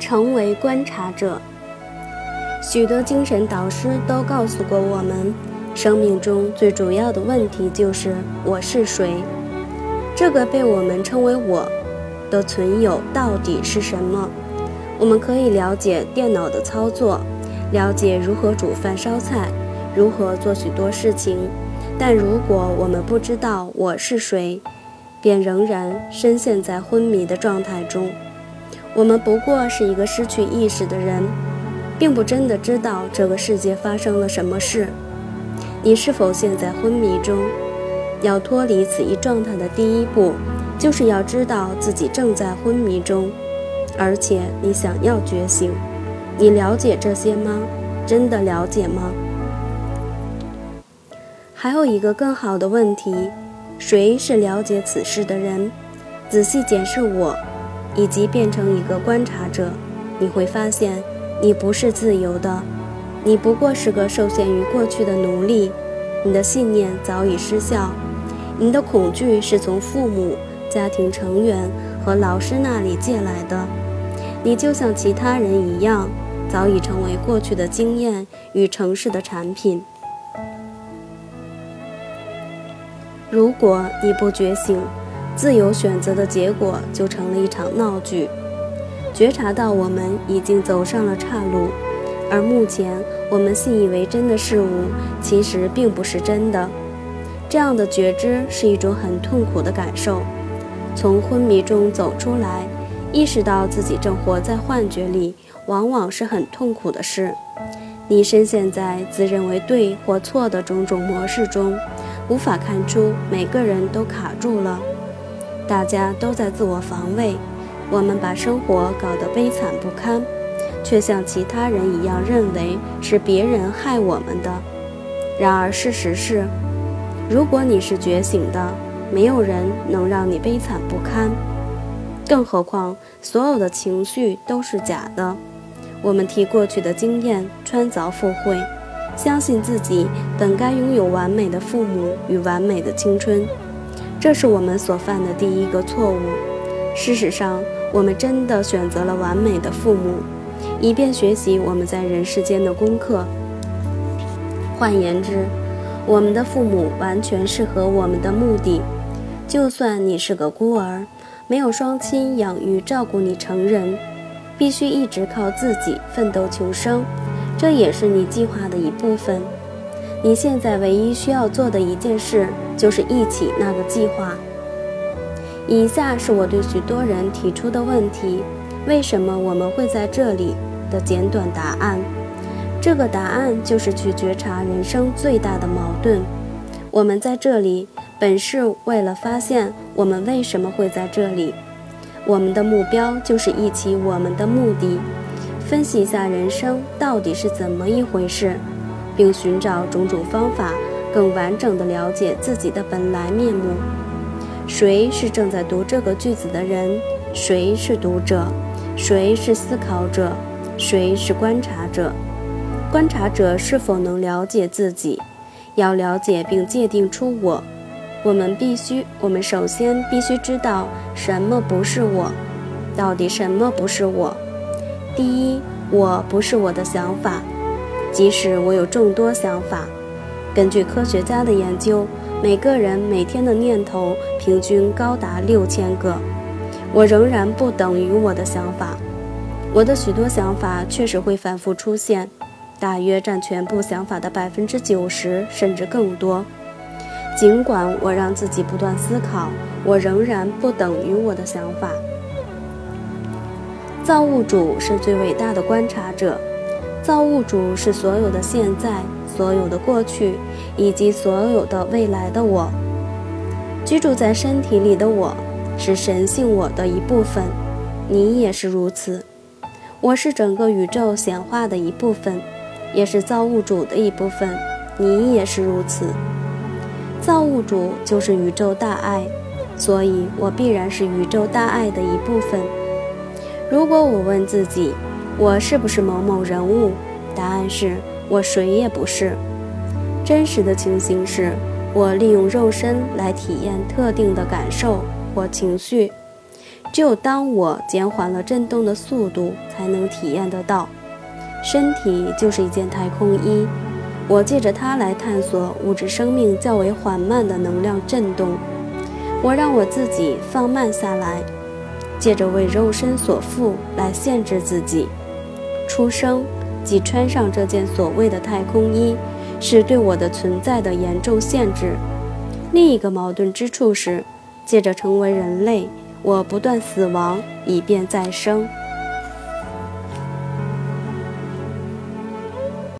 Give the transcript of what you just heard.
成为观察者。许多精神导师都告诉过我们，生命中最主要的问题就是我是谁。这个被我们称为“我”的存有到底是什么？我们可以了解电脑的操作，了解如何煮饭烧菜，如何做许多事情，但如果我们不知道我是谁，便仍然深陷在昏迷的状态中。我们不过是一个失去意识的人，并不真的知道这个世界发生了什么事。你是否现在昏迷中？要脱离此一状态的第一步，就是要知道自己正在昏迷中，而且你想要觉醒。你了解这些吗？真的了解吗？还有一个更好的问题：谁是了解此事的人？仔细检视我。以及变成一个观察者，你会发现，你不是自由的，你不过是个受限于过去的奴隶。你的信念早已失效，你的恐惧是从父母、家庭成员和老师那里借来的。你就像其他人一样，早已成为过去的经验与城市的产品。如果你不觉醒，自由选择的结果就成了一场闹剧。觉察到我们已经走上了岔路，而目前我们信以为真的事物其实并不是真的。这样的觉知是一种很痛苦的感受。从昏迷中走出来，意识到自己正活在幻觉里，往往是很痛苦的事。你深陷在自认为对或错的种种模式中，无法看出每个人都卡住了。大家都在自我防卫，我们把生活搞得悲惨不堪，却像其他人一样认为是别人害我们的。然而事实是，如果你是觉醒的，没有人能让你悲惨不堪。更何况，所有的情绪都是假的。我们替过去的经验穿凿附会，相信自己本该拥有完美的父母与完美的青春。这是我们所犯的第一个错误。事实上，我们真的选择了完美的父母，以便学习我们在人世间的功课。换言之，我们的父母完全适合我们的目的。就算你是个孤儿，没有双亲养育照顾你成人，必须一直靠自己奋斗求生，这也是你计划的一部分。你现在唯一需要做的一件事，就是忆起那个计划。以下是我对许多人提出的问题：为什么我们会在这里的简短答案？这个答案就是去觉察人生最大的矛盾。我们在这里本是为了发现我们为什么会在这里。我们的目标就是忆起我们的目的，分析一下人生到底是怎么一回事。并寻找种种方法，更完整地了解自己的本来面目。谁是正在读这个句子的人？谁是读者？谁是思考者？谁是观察者？观察者是否能了解自己？要了解并界定出我。我们必须，我们首先必须知道什么不是我。到底什么不是我？第一，我不是我的想法。即使我有众多想法，根据科学家的研究，每个人每天的念头平均高达六千个，我仍然不等于我的想法。我的许多想法确实会反复出现，大约占全部想法的百分之九十甚至更多。尽管我让自己不断思考，我仍然不等于我的想法。造物主是最伟大的观察者。造物主是所有的现在、所有的过去以及所有的未来的我。居住在身体里的我是神性我的一部分，你也是如此。我是整个宇宙显化的一部分，也是造物主的一部分，你也是如此。造物主就是宇宙大爱，所以我必然是宇宙大爱的一部分。如果我问自己，我是不是某某人物？答案是我谁也不是。真实的情形是，我利用肉身来体验特定的感受或情绪。只有当我减缓了振动的速度，才能体验得到。身体就是一件太空衣，我借着它来探索物质生命较为缓慢的能量振动。我让我自己放慢下来，借着为肉身所缚来限制自己。出生及穿上这件所谓的太空衣，是对我的存在的严重限制。另一个矛盾之处是，借着成为人类，我不断死亡以便再生。